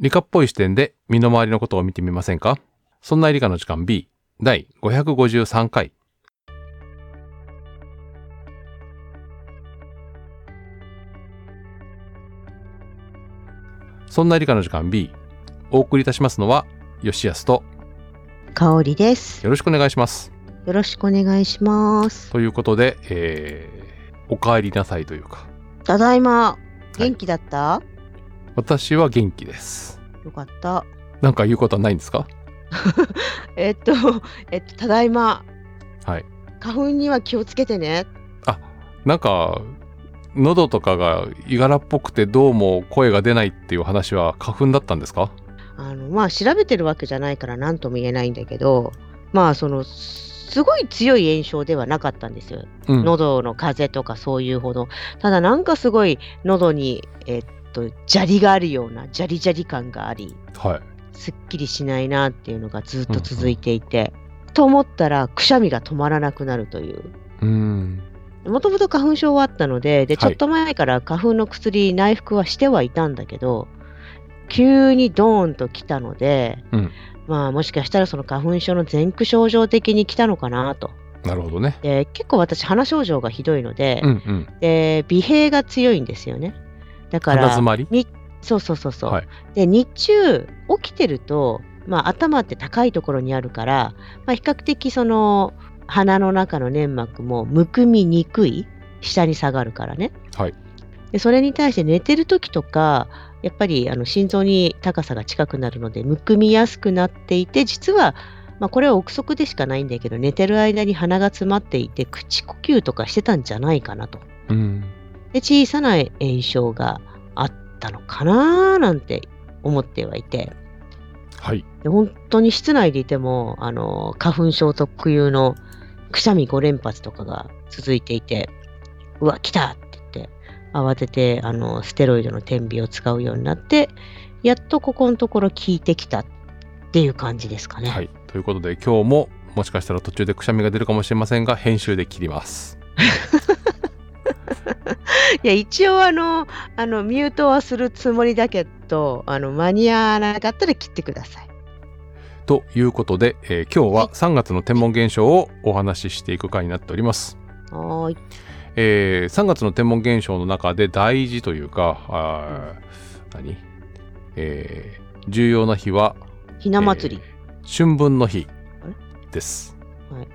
理科っぽい視点で身の回りのことを見てみませんか？そんな理科の時間 B 第553回。そんな理科の時間 B お送りいたしますのは吉安と香りです。よろしくお願いします。よろしくお願いします。ということで、えー、お帰りなさいというかただいま。元気だった、私は元気です。よかった。なんか言うことはないんですか？えっと、えっと、ただいま。はい。花粉には気をつけてね。なんか喉とかがいがらっぽくてどうも声が出ないっていう話は花粉だったんですか？あの、まあ、調べてるわけじゃないから何とも言えないんだけど、まあ、その、すごい強い炎症ではなかったんですよ。うん喉の風邪とかそういうほど。ただなんかすごい喉に、えっと、砂利があるような、ジャリジャリ感があり、はい。すっきりしないなっていうのがずっと続いていて、と思ったらくしゃみが止まらなくなるといううーん。もともと花粉症はあったのでではいちょっと前から花粉の薬内服はしてはいたんだけど急にドーンと来たので、うんまあもしかしたらその花粉症の前駆症状的に来たのかなとなるほどね。で結構私鼻症状がひどいので,、うんうん。で鼻閉が強いんですよねだから鼻詰まり？にそうそうそうそう、はいで日中起きてると、まあ、頭って高いところにあるから、まあ、比較的その鼻の中の粘膜もむくみにくい下に下がるからねはい。でそれに対して寝てる時とかやっぱりあの心臓に高さが近くなるのでむくみやすくなっていて実は、まあ、これは憶測でしかないんだけど寝てる間に鼻が詰まっていて口呼吸とかしてたんじゃないかなと。うん。で小さな炎症があったのかななんて思ってはいてはい。で本当に室内でいてもあの花粉症特有のくしゃみ5連発とかが続いていてうわ来たって言って慌ててあのステロイドの点鼻を使うようになってやっとここのところ効いてきたっていう感じですかね。はい。ということで今日ももしかしたら途中でくしゃみが出るかもしれませんが編集で切ります。いや一応あのあのミュートはするつもりだけどあの間に合わなかったら切ってください。ということで、えー今日は3月の天文現象をお話ししていく回になっております。はーい。えー3月の天文現象の中で大事というか、あー何、えー重要な日は、ひな祭り。えー春分の日です。はい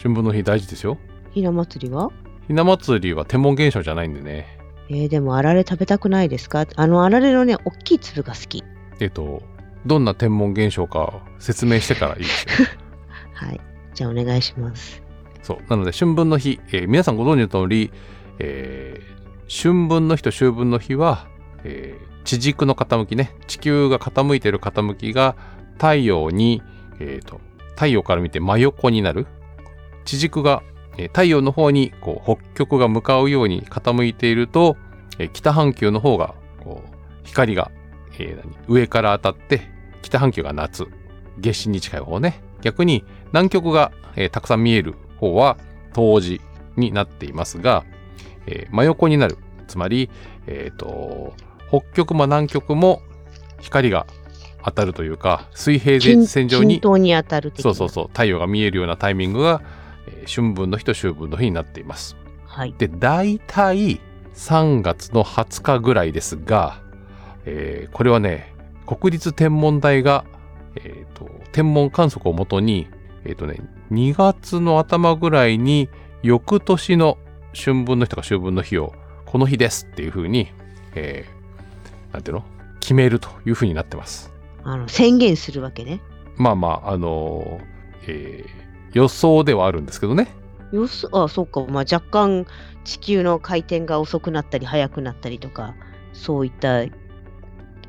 春分の日大事ですよ。ひな祭りは？ひな祭りは天文現象じゃないんでね。えー、でもあられ食べたくないですか？あのあられのね、大きい粒が好き。えっ、と、どんな天文現象か説明してからいいですよ。はい。じゃあお願いします。そう。なので、春分の日、えー皆さんご存知の通り、えー春分の日と秋分の日は、えー地軸の傾きね、地球が傾いている傾きが太陽に、えーと、太陽から見て真横になる。地軸が、えー太陽の方にこう北極が向かうように傾いていると、えー北半球の方がこう光が、えー何上から当たって北半球が夏夏至に近い方ね。逆に南極が、えーたくさん見える方は冬至になっていますが、えー真横になる。つまり、えーと北極も南極も光が当たるというか水平均線上に均等に当たる的な。そうそうそう太陽が見えるようなタイミングが、えー春分の日と秋分の日になっています。はい。で大体3月の20日ぐらいですが、えーこれはね国立天文台が、えーと天文観測をもとに、えーとね、2月の頭ぐらいに翌年の春分の日とか秋分の日をこの日ですっていう風に、えーなんていうの？決めるという風になってます。あの宣言するわけね。まあまああのーえー予想ではあるんですけどね。よすあ、そうか。まあ、若干地球の回転が遅くなったり速くなったりとか、そういった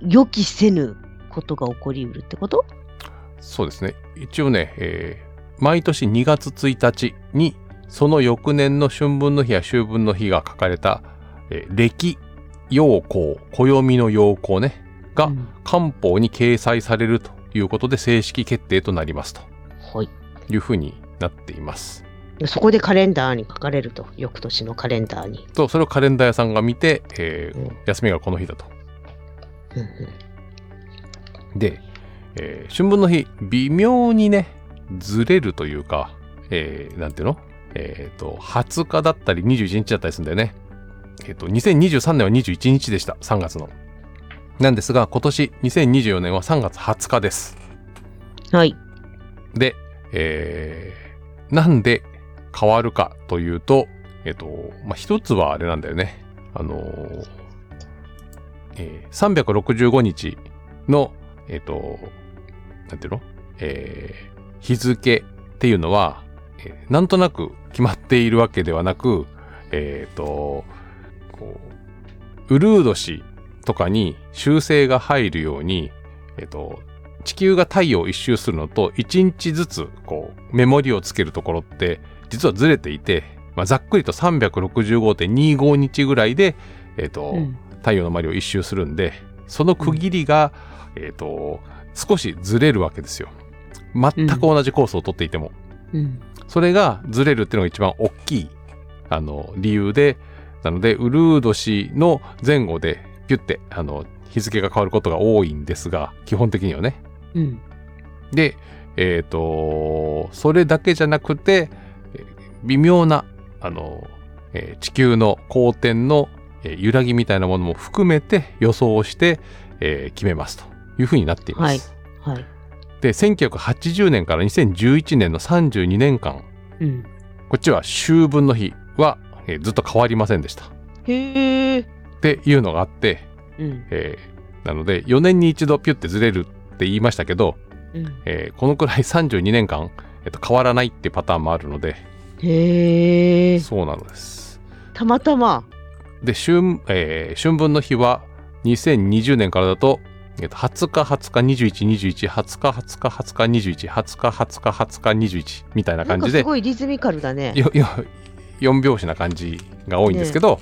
予期せぬことが起こりうるってこと？そうですね。一応ね、えー毎年2月1日に、その翌年の春分の日や秋分の日が書かれた、えー暦陽光、暦の陽光ね、がうん官報に掲載されるということで正式決定となりますとはい。いうふうになっています。でそこでカレンダーに書かれると。翌年のカレンダーに。と、それをカレンダー屋さんが見て、えーうん休みがこの日だと。うんうんで、えー春分の日、微妙にね、ずれるというか、えーなんていうの？えっ、と、20日だったり21日だったりするんだよね。えっ、と、2023年は21日でした。3月の。なんですが、今年2024年は3月20日です。はい。で、えーなんで変わるかというと、えっ、と、まあ、一つはあれなんだよね。あのーえー365日の、えっ、と、なんていうの？えー日付っていうのは、えーなんとなく決まっているわけではなく、えっ、と、こう、ウルード氏とかに修正が入るように、えっ、と、地球が太陽を一周するのと1日ずつこうメモリをつけるところって実はずれていて、まあ、ざっくりと365.25日ぐらいで、えっとうん。太陽の周りを一周するんでその区切りが、えっと少しずれるわけですよ。全く同じコースを取っていても。うん。それがずれるっていうのが一番大きいあの理由でなのでウルード氏の前後でピュッてあの日付が変わることが多いんですが基本的にはね。うん。で、えっ、と、それだけじゃなくて、えー微妙な、あの、えー地球の公転の、えー揺らぎみたいなものも含めて予想をして、えー決めますというふうになっています。はい。で、1980年から2011年の32年間、うん。こっちは秋分の日は、えーずっと変わりませんでした。っへえ。ていうのがあって、うん。えーなので4年に一度ピュッてずれるって言いましたけど、うん。えーこのくらい32年間、えっと、変わらないってパターンもあるので、へえ。そうなのです。たまたま。で、春、えー春分の日は2020年からだと、えっと、20日、20日、21、21、20日、20日、20日、21、20日、20日、20日、21みたいな感じで、すごいリズミカルだね。よよ4拍子な感じが多いんですけど、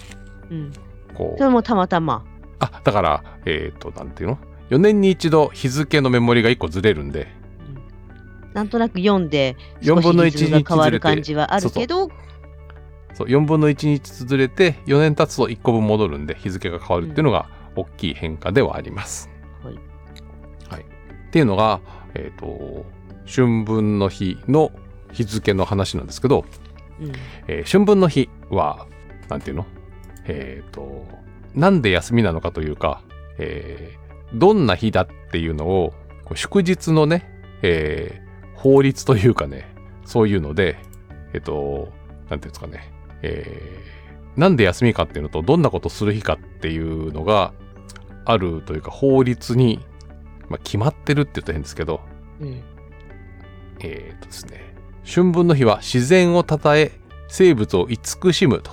うん。こそうれもたまたま。あ、だから、えっ、と、なんていうの？?4 年に一度日付のメモリが1個ずれるんで、なんとなく読んで4分の1少しリズムが変わる感じはあるけど、そう。4分の1日ずれて4年経つと1個分戻るんで日付が変わるっていうのが大きい変化ではあります。はい。はい。っていうのが、えっと春分の日の日付の話なんですけど、うん。えー春分の日はなんていうの？えっ、となんで休みなのかというか、えーどんな日だっていうのを祝日のね、えー法律というかねそういうのでえっ、となんていうんですかねえーなんで休みかっていうのとどんなことする日かっていうのがあるというか法律に、まあ、決まってるって言ったら変ですけどうんえーとですね、春分の日は自然を称え、生物を慈しむと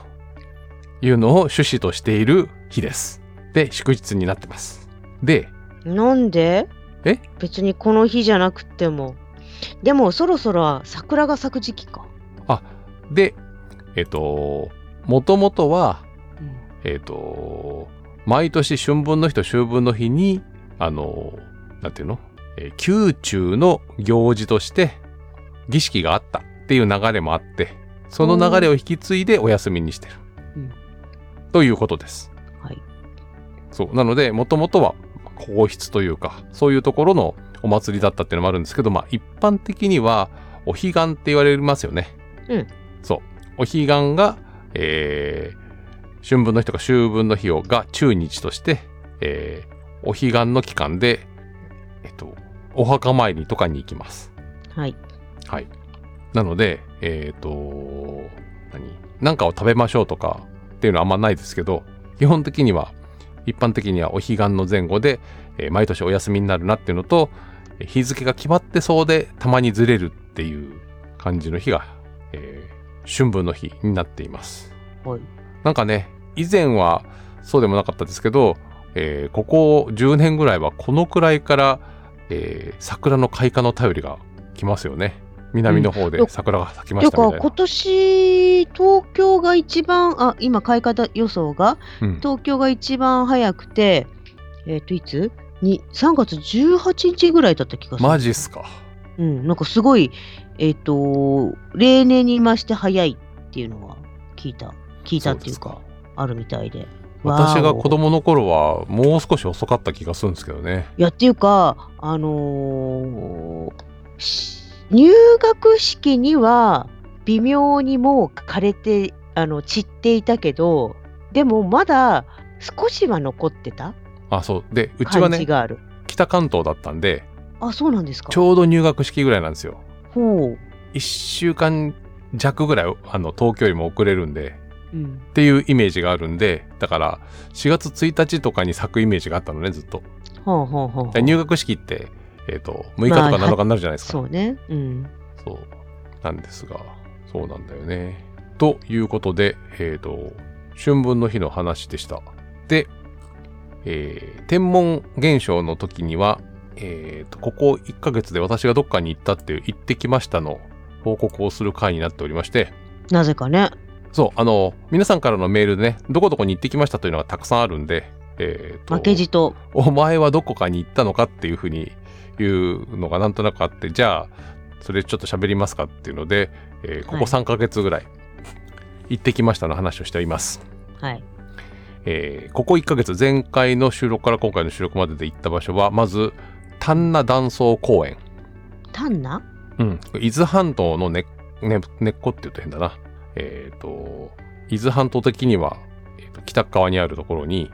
いうのを趣旨としている日です。で、祝日になってます。で、なんで？え？別にこの日じゃなくても。でもそろそろ桜が咲く時期か。で、えっ、と、もともとは、うんえっ、と、毎年春分の日と秋分の日に、あの、なんていうの、えー宮中の行事として儀式があったっていう流れもあって、その流れを引き継いでお休みにしてる。うんということです。はい。そう。なので、もともとは皇室というか、そういうところのお祭りだったっていうのもあるんですけど、まあ、一般的には、お彼岸って言われますよね。うん。そう。お彼岸が、えー、春分の日とか秋分の日をが中日として、えー、お彼岸の期間で、えっと、お墓参りとかに行きます。はい。はい。なので、えっ、と、何？なんかを食べましょうとかっていうのはあんまないですけど、基本的には、一般的にはお彼岸の前後で、えー毎年お休みになるなっていうのと、えー日付が決まってそうでたまにずれるっていう感じの日が、えー春分の日になっています。はい。なんかね、以前はそうでもなかったですけど、えーここ10年ぐらいはこのくらいから、えー桜の開花の便りが来ますよね。南の方でうん桜が咲きましたみたいな。今年東京が一番あ今開花予想がうん東京が一番早くてえっ、といつ？に3月18日ぐらいだった気がする。マジっすか。うん、なんかすごい、えっ、と、例年に増して早いっていうのは聞いた、聞いたっていうか、あるみたいで。私が子供の頃はもう少し遅かった気がするんですけどね。いやっていうかあのーし入学式には微妙にもう枯れてあの散っていたけどでもまだ少しは残ってたあ、そう。で、うちはね。北関東だったんで、あそうなんですか。ちょうど入学式ぐらいなんですよ。ほう、1週間弱ぐらいあの東京よりも遅れるんで、うん、っていうイメージがあるんで、だから4月1日とかに咲くイメージがあったのね、ずっと。ほうほうほうほうで入学式って、えっ、と、6日とかまあ7日になるじゃないですか。そうね。うん。そう。なんですが、そうなんだよね。ということで、えっ、と、春分の日の話でした。で、えー天文現象の時には、えーと、ここ1ヶ月で私がどっかに行ったっていう行ってきましたの報告をする回になっておりまして、なぜかね。そう、あの、皆さんからのメールでね、どこどこに行ってきましたというのがたくさんあるんで、えーと負けじと。お前はどこかに行ったのかっていうふうに言うのがなんとなくあって、じゃあ、それちょっと喋りますかっていうので、えーここはい3ヶ月ぐらい、行ってきましたの話をしています。はい。えーここ1ヶ月、前回の収録から今回の収録までで行った場所は、まず、丹那断層公園。丹那うん。伊豆半島の根、ね、根っこって言うと変だな。えっ、と、伊豆半島的には、えーと北側にあるところに、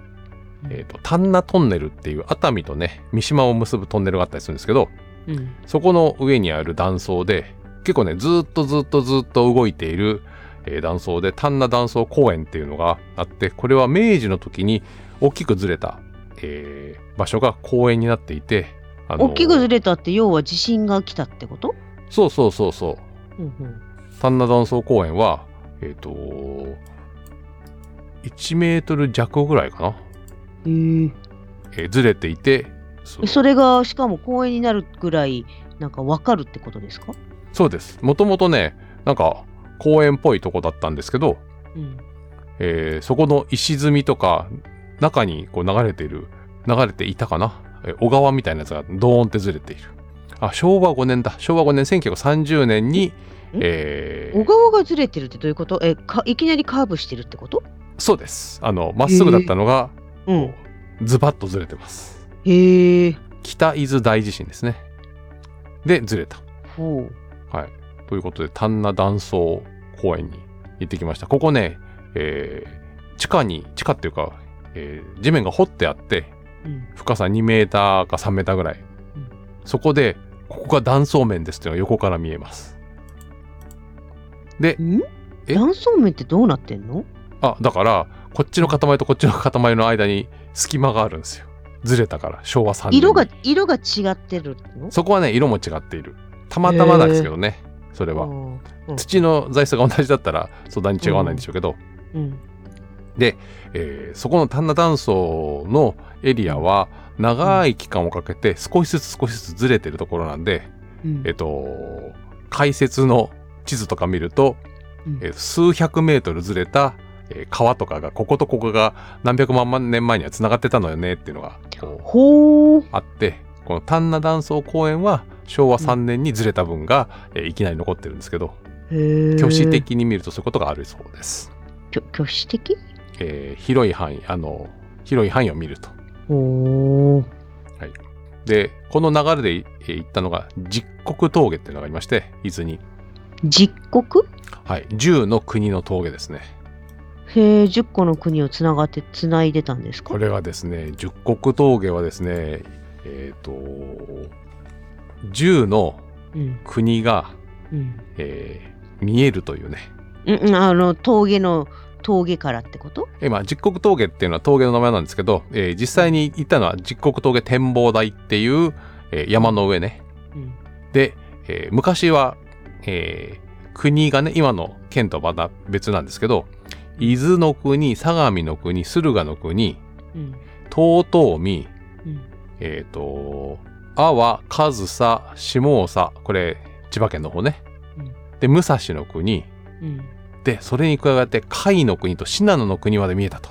えっ、と、丹那トンネルっていう熱海とね、三島を結ぶトンネルがあったりするんですけど、うん。そこの上にある断層で、結構ね、ずーっとずーっとずーっと動いている、えー断層で、丹那断層公園っていうのがあって、これは明治の時に大きくずれた、えー場所が公園になっていて、あの大きくずれたって要は地震が来たってこと？そうそうそうそう。うんうん。丹那断層公園は、えっ、と、1メートル弱ぐらいかな、へええーずれていて、そうそれがしかも公園になるぐらいなんかわかるってことですか？そうです。もともとね、なんか公園っぽいとこだったんですけど、うん。えーそこの石積みとか、中にこう流れている、流れていたかな、えー小川みたいなやつがドーンってずれている。あ、昭和5年だ。昭和5年、1930年に、え？ー小川がずれてるってどういうこと？えかいきなりカーブしてるってこと？そうです。あの、まっすぐだったのが、うん。ズバッとずれてます。へえ。北伊豆大地震ですね。で、ずれた。ほう。はい。ということで、丹那断層公園に行ってきました。ここね、えー地下に、地下っていうか、えー地面が掘ってあって、うん。深さ2メーターか3メーターぐらい。うんそこで、ここが断層面ですっていうのが横から見えます。で、断層面ってどうなってんの？あ、だから、こっちの塊とこっちの塊の間に隙間があるんですよ。ずれたから、昭和3年に。色が色が違ってるの？そこはね、色も違っている。たまたまなんですけどね、それは。うんうん土の材質が同じだったら、そんなに違わないんでしょうけど、うんで、えーそこの丹那断層のエリアは、長い期間をかけて少しずつ少しずつずれてるところなんで、うんえっと、解説の地図とか見ると、うんえー数百メートルずれた、えー川とかが、こことここが何百万年前には繋がってたのよねっていうのがあって、この丹那断層公園は昭和3年にずれた分が、えーいきなり残ってるんですけど、へえ挙手的に見るとそういうことがあるそうです。きょ挙手的？えー広い範囲、あの、広い範囲を見ると。ほうで、この流れで、えー行ったのが、実国峠っていうのがありまして、伊豆に。実国？はい。10の国の峠ですね。へえ10個の国をつながってつないでたんですか？これはですね、十国峠はですね、えっ、と、10のうん。国が、うん。えー見えるというね。あの峠の峠からってこと？今、実国峠っていうのは峠の名前なんですけど、えー実際に行ったのは実国峠展望台っていう、えー山の上ね。うん。で、えー昔は、えー国がね、今の県とまた別なんですけど、伊豆の国、相模の国、駿河の国、うん。遠江、うん。えっ、と、阿波、上総、下総、これ、千葉県の方ね。うん。で、武蔵の国、うん。で、それに加えて、甲斐の国と信濃の国まで見えたと。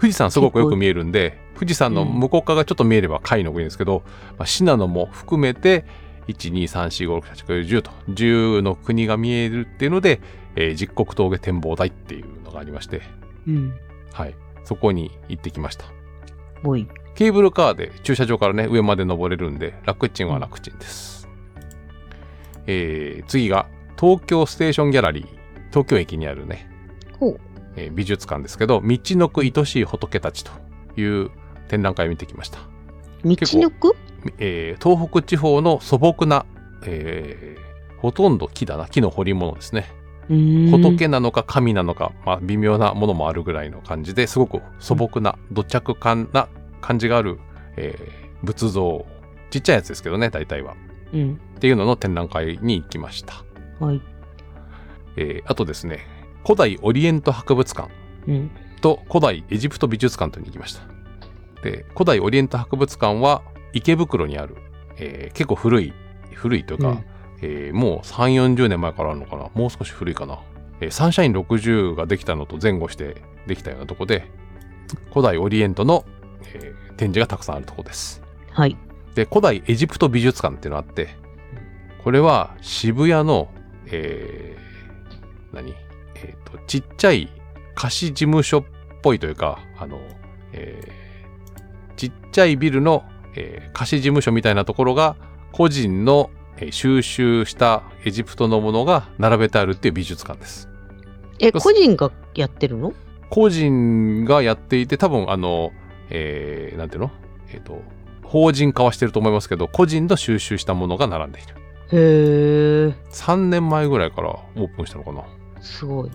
富士山すごくよく見えるんで、富士山の向こう側がちょっと見えれば甲斐の国ですけど、まあ、信濃も含めて、1、2、3、4、5、6、7、9、10と、10の国が見えるっていうので、えー実国峠展望台っていうのがありまして、うんはい。そこに行ってきました。おい。ケーブルカーで駐車場からね、上まで登れるんで、楽ちんは楽ちんです。えー、次が、東京ステーションギャラリー。東京駅にあるね。えー美術館ですけど、道のく愛しい仏たちという展覧会を見てきました。道のく？えー東北地方の素朴な、えーほとんど木だな、木の彫り物ですね。仏なのか神なのか、まあ、微妙なものもあるぐらいの感じですごく素朴な、土着感な感じがある、えー仏像。ちっちゃいやつですけどね、大体は。うん。っていうのの展覧会に行きました。はい。えーあとですね、古代オリエント博物館うん。と古代エジプト美術館とに行きました。で、古代オリエント博物館は池袋にある、えー結構古い、古いというか、うんえーもう3、40年前からあるのかな？もう少し古いかな、えーサンシャイン60ができたのと前後してできたようなとこで、古代オリエントの、えー展示がたくさんあるとこです。はい。で、古代エジプト美術館っていうのがあって、これは渋谷の、えー何？えっ、と、ちっちゃい貸し事務所っぽいというか、あの、えーちっちゃいビルの、えー貸し事務所みたいなところが、個人の、えー収集したエジプトのものが並べてあるっていう美術館です。え、個人がやってるの？個人がやっていて、多分あの、えーなんていうの？えっ、と、法人化はしてると思いますけど、個人の収集したものが並んでいる。へえ。3年前ぐらいからオープンしたのかな？すごい。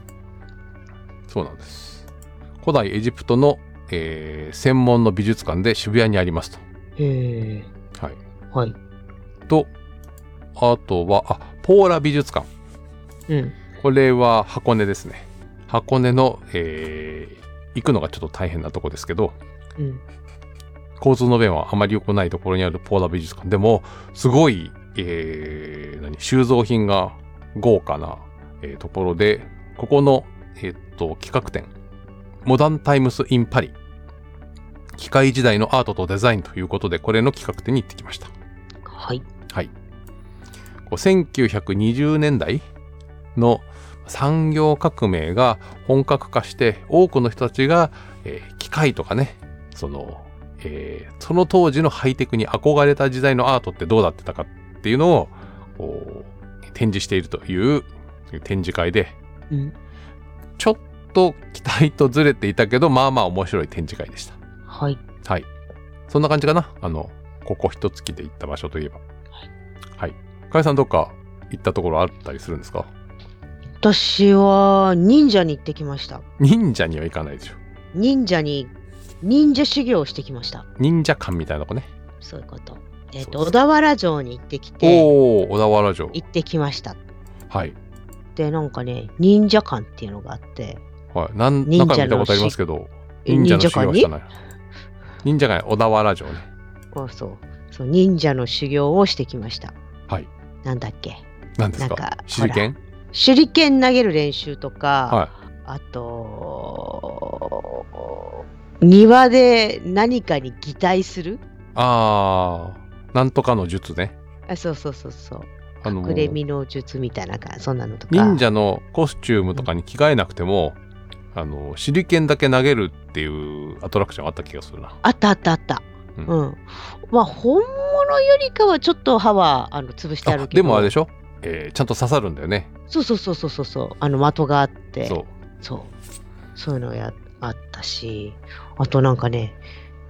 そうなんです。古代エジプトの、えー専門の美術館で渋谷にありますと。へえ。はい。はい。と、あとは、あ、ポーラ美術館。うん。これは箱根ですね。箱根の、えー行くのがちょっと大変なとこですけど、うん。交通の便はあまり良くないところにあるポーラ美術館でも、すごい、えー何、収蔵品が豪華な、えーところで、ここの、えーっと、企画展、モダンタイムス・イン・パリ、機械時代のアートとデザインということで、これの企画展に行ってきました。はい。はい。こう1920年代の産業革命が本格化して、多くの人たちが、えー機械とかね、その、えーその当時のハイテクに憧れた時代のアートってどうなってたかっていうのを、展示しているという展示会で、うん。ちょっと期待とずれていたけど、まあまあ面白い展示会でした。はい。はい。そんな感じかな。あの、ここ一月で行った場所といえば。はい。かえさんどっか行ったところあったりするんですか？私は忍者に行ってきました。忍者には行かないでしょ。忍者に、忍者修行をしてきました。忍者館みたいなとこね。そういうこと。えっ、と、そうそう小田原城に行ってきて、おー、小田原城。行ってきました。はい。で、なんかね、忍者館っていうのがあって、はい。なん忍者見たことありますけど、え忍者の修行したない。忍者館、小田原城ね。あそうそう、忍者の修行をしてきました。はい。なんだっけ？何ですか？なんか手裏剣？手裏剣投げる練習とか、はあと、庭で何かに擬態する？い。あー、なんとかの術ね。あそうそうそうそう。あの隠れ身の術みたいなか、そんなのとか。忍者のコスチュームとかに着替えなくても、あの、手裏剣だけ投げるっていうアトラクションあった気がするな。あったあったあった。ううんん。まあ、本物よりかはちょっと歯はあの潰してああるけど。でもあれでしょ、えーちゃんと刺さるんだよね。そうそうそうそうそうそう。あの的があって。そう。そう。そういうのやあったし、あとなんかね、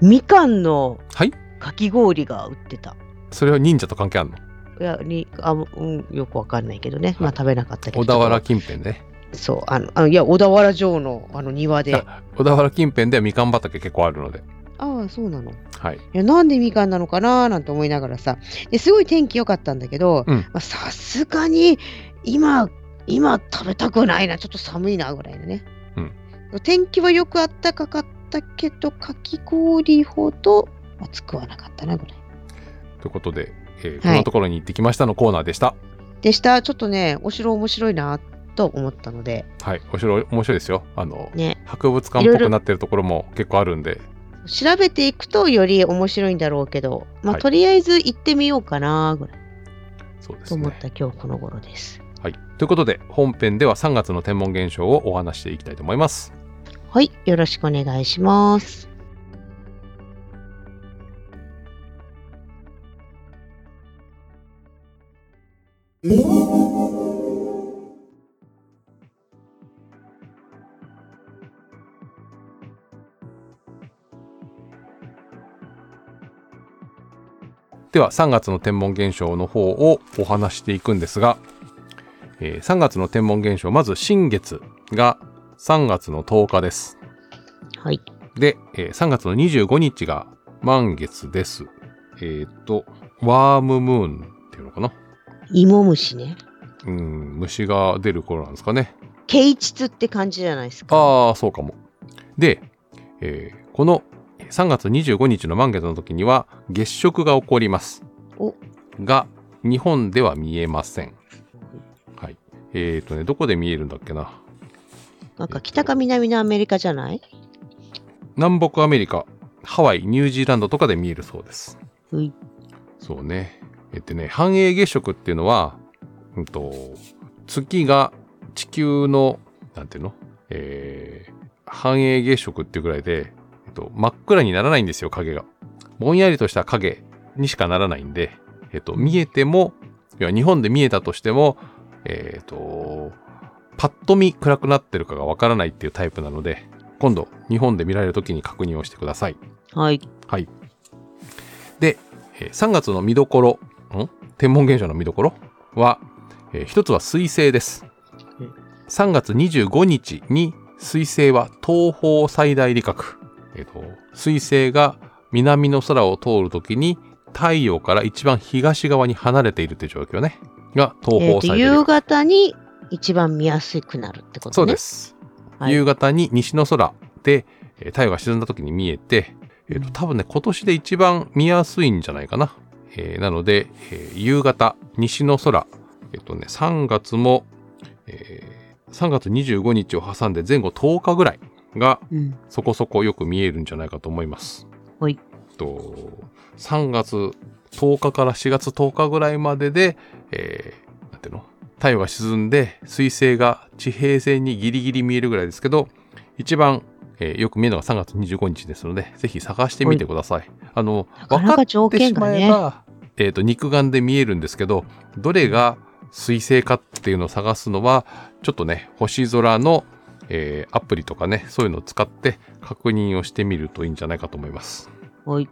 みかんのはい？かき氷が売ってた。それは忍者と関係あるの？いや、にあうん、よくわかんないけどね。まあ食べなかったけど。小田原近辺で？ね。そう。あの、あのいや、小田原城のあの庭で。小田原近辺ではみかん畑結構あるので。あ、そうなの。いはい。や、なんでみかんなのかななんて思いながらさ。ですごい天気良かったんだけど、さすがに今、今食べたくないな。ちょっと寒いなぐらいのね。うん天気はよくあったかかったけど、かき氷ほど暑くはなかったなぐらい。ということで、えーこんなところに行ってきましたのコーナーでした。でした。ちょっとね、お城面白いなと思ったので、はい。お城面白いですよ。あの、ね、博物館っぽくなってるところも結構あるんで。調べていくとより面白いんだろうけど、まあ、はいとりあえず行ってみようかなぐらいそうですね。と思った今日この頃です。はい。ということで、本編では3月の天文現象をお話していきたいと思います。はい、よろしくお願いします。では3月の天文現象の方をお話していくんですが、えー3月の天文現象まず新月が3月の10日です。はい。で、えー3月の25日が満月です。えっ、と、ワームムーンっていうのかな？芋虫ね。うん、虫が出る頃なんですかね。啓蟄って感じじゃないですか。ああ、そうかも。で、えーこの3月25日の満月の時には月食が起こります。おが、日本では見えません。はい。えっ、とね、どこで見えるんだっけな。なんか北か南のアメリカじゃない？南北アメリカ、ハワイ、ニュージーランドとかで見えるそうです。うい。そうね。えっとね、繁栄月食っていうのは、うんと、月が地球の、なんていうの？えー、繁栄月食っていうぐらいで、と、真っ暗にならないんですよ、影が。ぼんやりとした影にしかならないんで、えっと、見えても、日本で見えたとしても、えっと、パッと見暗くなってるかがわからないっていうタイプなので、今度、日本で見られるときに確認をしてください。はい。はい。で、えー3月の見どころ、ん？天文現象の見どころ？は、えー一つは水星ですうん。3月25日に水星は東方最大理覚。えっ、と、水星が南の空を通るときに太陽から一番東側に離れているという状況ね。が東方最大理覚。方に一番見やすくなるってことね。そうで。す。はい夕方に西の空で、えー太陽が沈んだ時に見えて、えーと多分ね、今年で一番見やすいんじゃないかな。えーなので、えー夕方、西の空、えっ、とね、3月も、えー3月25日を挟んで前後10日ぐらいがうん。そこそこよく見えるんじゃないかと思います。はい。と3月10日から4月10日ぐらいまでで、えーなんていうの？太陽が沈んで水星が地平線にギリギリ見えるぐらいですけど一番、えーよく見えるのが3月25日ですのでぜひ探してみてください。あの分かってしま件がね。えば、えーと肉眼で見えるんですけどどれが水星かっていうのを探すのはちょっとね星空の、えーアプリとかねそういうのを使って確認をしてみるといいんじゃないかと思います。はい。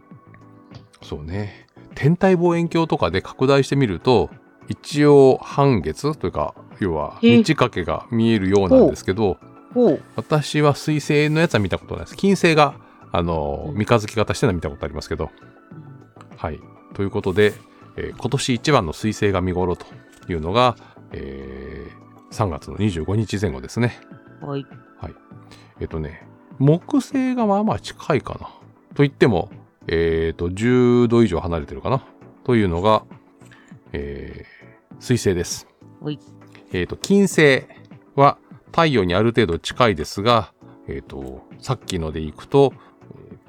そうね。天体望遠鏡とかで拡大してみると、一応半月というか、要はえ満ち欠けが見えるようなんですけど。私は水星のやつは見たことないです。金星が、あの、うん三日月型してるのは見たことありますけど。はい。ということで、えー今年一番の水星が見頃というのが、えー3月の25日前後ですね。はい。えっとね、木星がまあまあ近いかな。と言っても、えっ、と、10度以上離れてるかな。というのが、えー水星です。はい。えっ、と、金星は太陽にある程度近いですが、えっ、と、さっきのでいくと、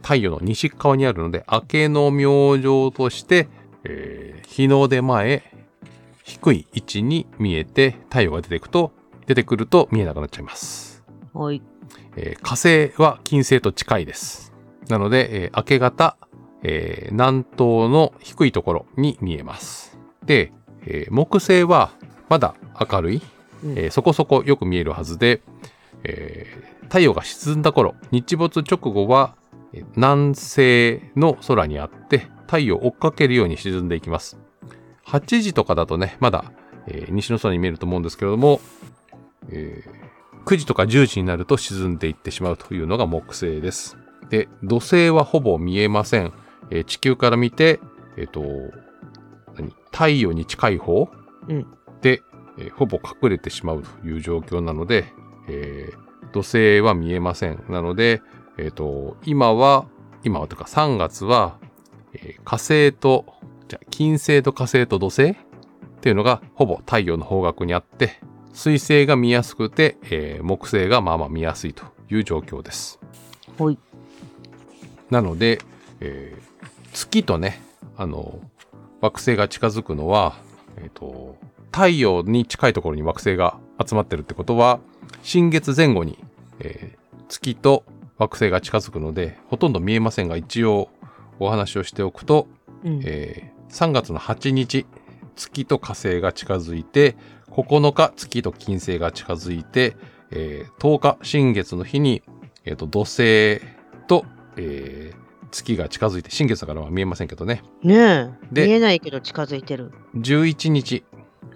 太陽の西側にあるので、明けの明星として、えー日の出前、低い位置に見えて、太陽が出てくと、出てくると見えなくなっちゃいます。はい。えー火星は金星と近いです。なので、えー明け方、えー南東の低いところに見えます。で、えー木星はまだ明るい、うんえーそこそこよく見えるはずで、えー太陽が沈んだ頃、日没直後はえー南西の空にあって、太陽を追っかけるように沈んでいきます。8時とかだとね、まだ、えー西の空に見えると思うんですけれども、えー9時とか10時になると沈んでいってしまうというのが木星です。で、土星はほぼ見えません。えー地球から見て、えっ、と、何？太陽に近い方、うんで、えーほぼ隠れてしまうという状況なので、えー土星は見えません。なので、えっ、と、今は、今はというか3月は、えー火星と、じゃあ金星と火星と土星？っていうのがほぼ太陽の方角にあって、水星が見やすくて、えー木星がまあまあ見やすいという状況です。はい。なので、えー月とね、あの、惑星が近づくのは、えっ、と、太陽に近いところに惑星が集まってるってことは、新月前後に、えー月と惑星が近づくので、ほとんど見えませんが、一応お話をしておくと、うん。えー3月の8日、月と火星が近づいて、9日、月と金星が近づいて、えー10日、新月の日に、えーと土星と、えー月が近づいて、新月だからは見えませんけどね。ねえ。で見えないけど近づいてる。11日、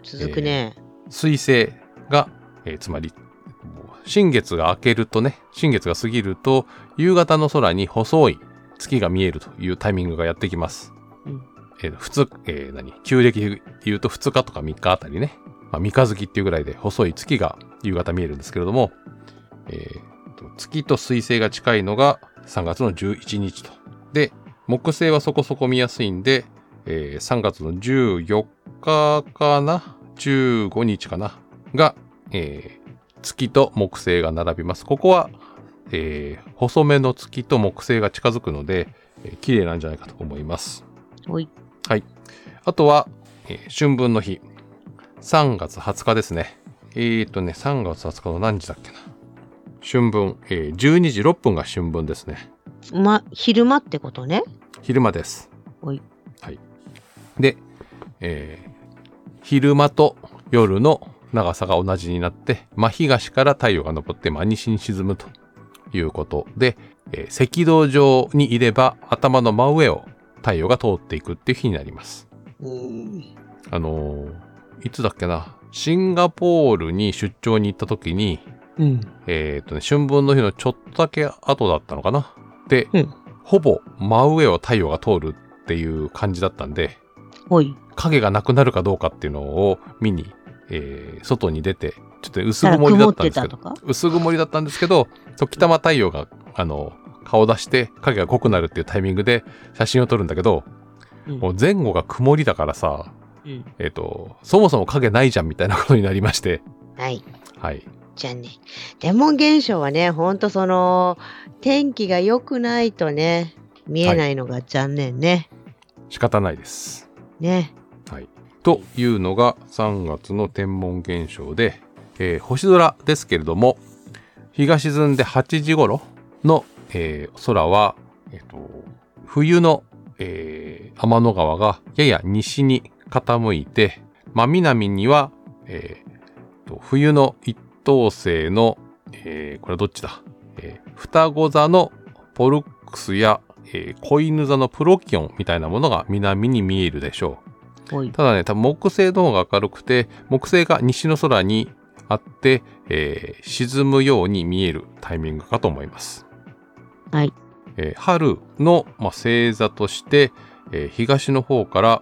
続くね。水星が、えーつまり、新月が明けるとね、新月が過ぎると、夕方の空に細い月が見えるというタイミングがやってきます。うんえー普通、えー何？旧暦で言うと2日とか3日あたりね、まあ、三日月っていうぐらいで細い月が夕方見えるんですけれども、えーと月と水星が近いのが3月の11日と。で、木星はそこそこ見やすいんで、えー3月の14日かな ?15 日かな？が、えー月と木星が並びます。ここは、えー細めの月と木星が近づくので、えー綺麗なんじゃないかと思います。おい。はい。あとは、えー春分の日。3月20日ですね。えーとね、3月20日の何時だっけな。春分、えー12時6分が春分ですね。ま、昼間ってことね。昼間です。おい。はい。で、えー昼間と夜の長さが同じになって、真東から太陽が昇って真西に沈むということで、えー赤道上にいれば頭の真上を太陽が通っていくっていう日になります。うん。あのーいつだっけな、シンガポールに出張に行った時に、うん。えっ、とね、春分の日のちょっとだけ後だったのかな？で、うんほぼ真上を太陽が通るっていう感じだったんで。影がなくなるかどうかっていうのを見に、えー外に出て、ちょっと薄曇りだ曇ったっんですけど、薄曇りだったんですけど、時たま太陽が、あの、顔出して影が濃くなるっていうタイミングで写真を撮るんだけど、うんもう前後が曇りだからさ、うん。えっ、と、そもそも影ないじゃんみたいなことになりまして、はい。はい。じゃあね。天文現象はね、ほんとその、天気が良くないとね、見えないのが残念ね。仕方ないです。ね。はい。というのが3月の天文現象で、えー星空ですけれども、日が沈んで8時頃の、えー空は、えっ、と、冬の、えー天の川がやや西に傾いて、真南には、えーと冬の一等星の、えーこれはどっちだ、えー双子座のポルックスや、えー子犬座のプロキオンみたいなものが南に見えるでしょう。ただね、多分木星の方が明るくて、木星が西の空にあって、えー沈むように見えるタイミングかと思います。はい。えー春の、まあ、星座として、えー東の方から、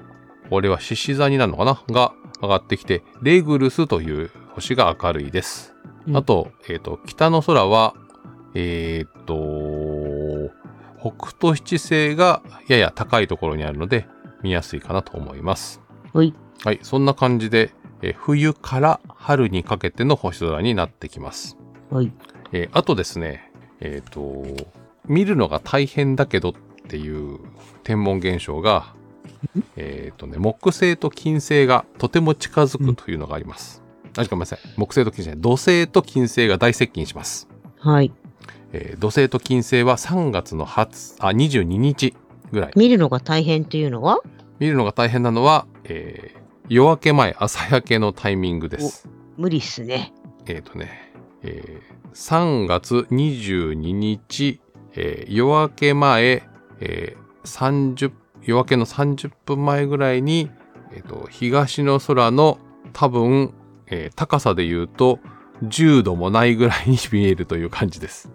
これは獅子座になるのかな？が上がってきて、レグルスという星が明るいです。うんあと、えっ、と、北の空は、えっ、と、北斗七星がやや高いところにあるので、見やすいかなと思います。おい。はい、そんな感じで、えー冬から春にかけての星空になってきます。おい。えーあとですね、えっ、と、見るのが大変だけどっていう天文現象が、えっ、とね、木星と金星がとても近づくというのがあります。あ、ごめんなさい。木星と金星、土星と金星が大接近します。はい。えー土星と金星は3月の20あ22日ぐらい。見るのが大変っていうのは？見るのが大変なのは、えー夜明け前、朝焼けのタイミングです。無理っすね。えっ、とね、えー3月22日、えー夜明け前、えー30夜明けの30分前ぐらいに、えーと東の空の多分、えー高さで言うと10度もないぐらいに見えるという感じです。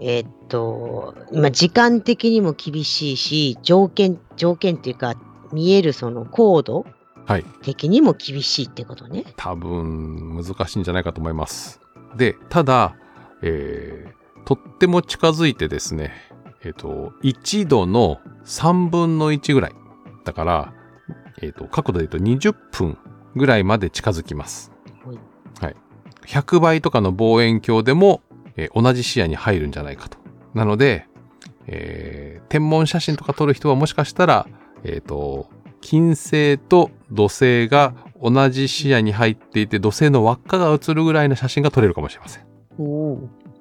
えーっと、まあ、時間的にも厳しいし、条件、条件っていうか、見えるその高度はい。的にも厳しいってことね。多分難しいんじゃないかと思います。で、ただ、えーとっても近づいてですね、えっ、と、1度の3分の1ぐらい。だから、えっ、と、角度で言うと20分ぐらいまで近づきます。はいはい。100倍とかの望遠鏡でも、えー同じ視野に入るんじゃないかと。なので、えー天文写真とか撮る人はもしかしたら、えっ、と、金星と土星が同じ視野に入っていて、土星の輪っかが映るぐらいの写真が撮れるかもしれません。お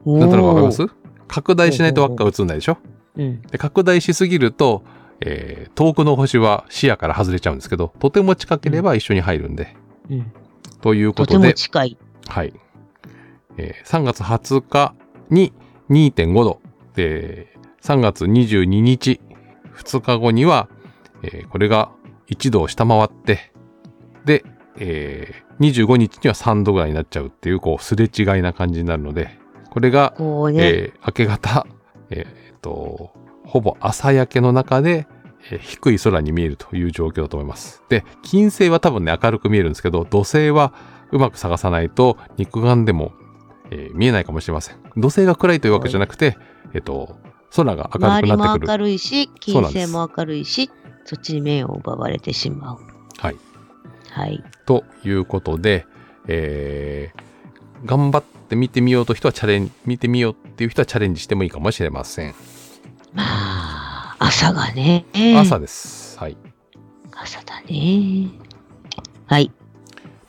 お。なんとなくわかります？拡大しないと輪っか映んないでしょ？うん。で拡大しすぎると、えー遠くの星は視野から外れちゃうんですけど、とても近ければ一緒に入るんで。うん。ということとでても、近い。はい。えー3月20日に2.5度。で、3月22日、2日後には、えーこれが1度を下回って、で、えー25日には3度ぐらいになっちゃうっていう、こう、すれ違いな感じになるので、これが、ね、えー明け方、えーっと、ほぼ朝焼けの中で、えー低い空に見えるという状況だと思います。で、金星は多分ね、明るく見えるんですけど、土星はうまく探さないと肉眼でも、えー見えないかもしれません。土星が暗いというわけじゃなくて、えっと、空が明周りもるくなってくる。明るいし、金星も明るいし、そっちに目を奪われてしまう。はい。はい。ということで、えー頑張って見てみようと人はチャレンジ、見てみようっていう人はチャレンジしてもいいかもしれません。まあ、朝がね。朝です。はい。朝だね。はい。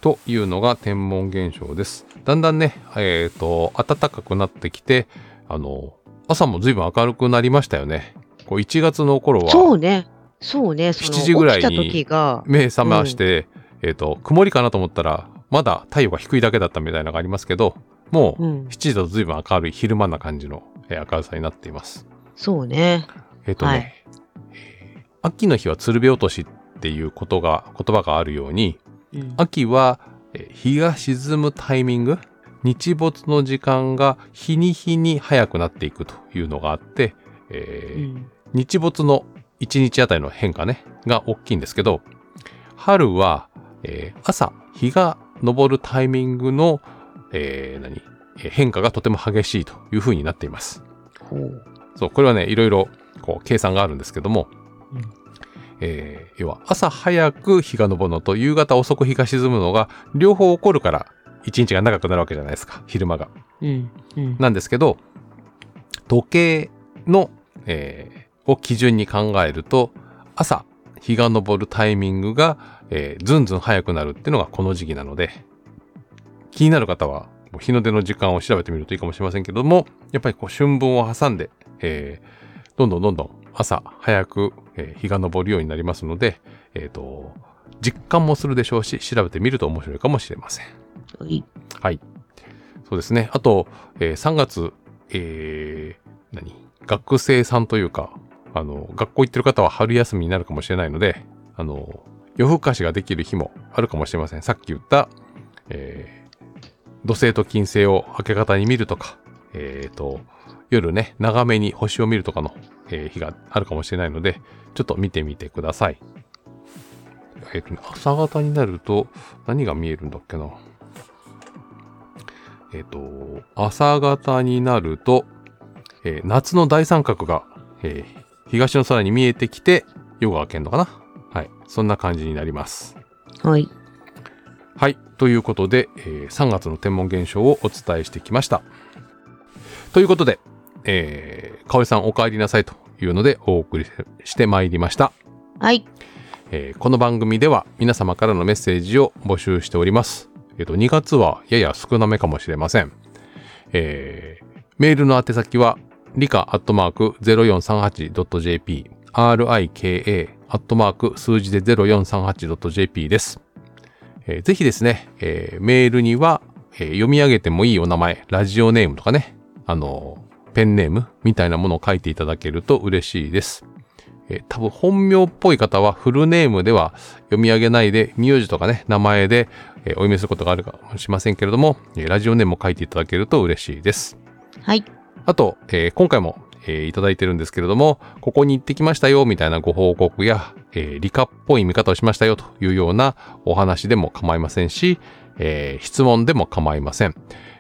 というのが天文現象です。だんだんね、えっ、と、暖かくなってきて、あの、朝も随分明るくなりましたよね。こう1月の頃はそうね。そうね。その7時ぐらいに起きた時が、目覚まして、えっ、と、曇りかなと思ったら、まだ太陽が低いだけだったみたいなのがありますけど、もううん7時だと随分明るい昼間な感じのえー明るさになっています。そうね。えっ、とね、はいえー秋の日は鶴瓶落としっていうことが、言葉があるように、うん秋はえー日が沈むタイミング日没の時間が日に日に早くなっていくというのがあって、えーうん日没の1日あたりの変化ねが大きいんですけど春は、えー朝日が昇るタイミングの、えー何？えー変化がとても激しいという風になっています。そうこれはねいろいろこう計算があるんですけども、うんえー要は朝早く日が昇るのと夕方遅く日が沈むのが両方起こるから一日が長くなるわけじゃないですか昼間が。うん。うん。なんですけど時計の、えーを基準に考えると朝日が昇るタイミングが、えーずんずん早くなるっていうのがこの時期なので気になる方は日の出の時間を調べてみるといいかもしれませんけどもやっぱりこう春分を挟んで、えーどんどんどんどん朝早く、えー日が昇るようになりますので、えーと実感もするでしょうし調べてみると面白いかもしれません。はいはい。そうですね。あと、えー3月、えー何？学生さんというか、あの、学校行ってる方は春休みになるかもしれないので、あの、夜更かしができる日もあるかもしれません。さっき言った、えー土星と金星を明け方に見るとか、えーと、夜ね、長めに星を見るとかの、えー日があるかもしれないので、ちょっと見てみてください。えっ、と、朝方になると何が見えるんだっけな。えっ、と、朝方になると、え夏の大三角が、え東の空に見えてきて、夜が明けんのかなはい。そんな感じになります。はい。はい。ということで、えー3月の天文現象をお伝えしてきました。ということで、えー、かおりさんお帰りなさいというのでお送りしてまいりました。はい。えーこの番組では皆様からのメッセージを募集しております。えっ、と、2月はやや少なめかもしれません。えーメールの宛先は、理科アットマーク 0438.jp、rika アットマーク数字で 0438.jp です。えーぜひですね、えーメールには、えー読み上げてもいいお名前、ラジオネームとかね、あのーペンネームみたいなものを書いていただけると嬉しいです。えー多分本名っぽい方はフルネームでは読み上げないで、名字とかね、名前で、えーお読みすることがあるかもしれませんけれども、えーラジオネームを書いていただけると嬉しいです。はい。あと、えー今回も、えーいただいてるんですけれども、ここに行ってきましたよ、みたいなご報告や、えー理科っぽい見方をしましたよというようなお話でも構いませんし、えー質問でも構いません。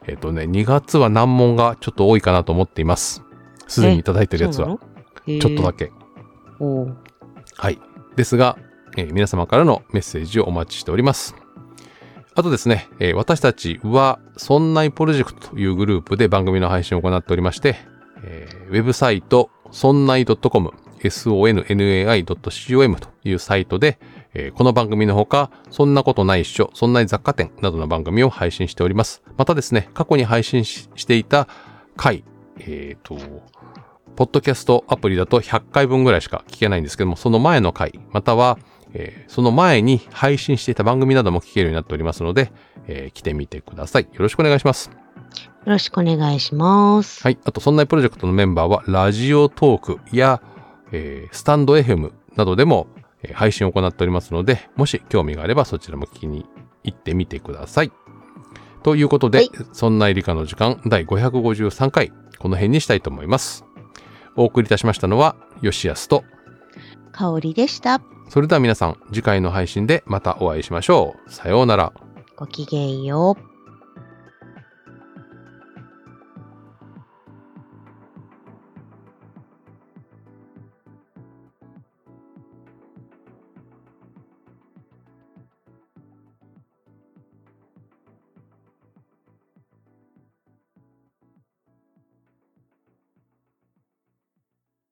えっ、とね、2月は難問がちょっと多いかなと思っています。すでにいただいてるやつは、ちょっとだけ。はい。ですが、えー皆様からのメッセージをお待ちしております。あとですね、えー私たちは、そんないプロジェクトというグループで番組の配信を行っておりまして、えーウェブサイト、そんない .com、sonnai.com というサイトで、えーこの番組のほか、そんなことないっしょ、そんない雑貨店などの番組を配信しております。またですね、過去に配信していた回、えっ、と、ポッドキャストアプリだと100回分ぐらいしか聞けないんですけども、その前の回、または、えーその前に配信していた番組なども聞けるようになっておりますので、えー来てみてください。よろしくお願いします。よろしくお願いします。はい。あと、そんなプロジェクトのメンバーは、ラジオトークや、えースタンド FM などでも、えー配信を行っておりますので、もし興味があればそちらも聞きに行ってみてください。ということで、はいそんなエリカの時間第553回、この辺にしたいと思います。お送りいたしましたのは、吉安と、香りでした。それでは皆さん、次回の配信でまたお会いしましょう。さようなら。ごきげんよう。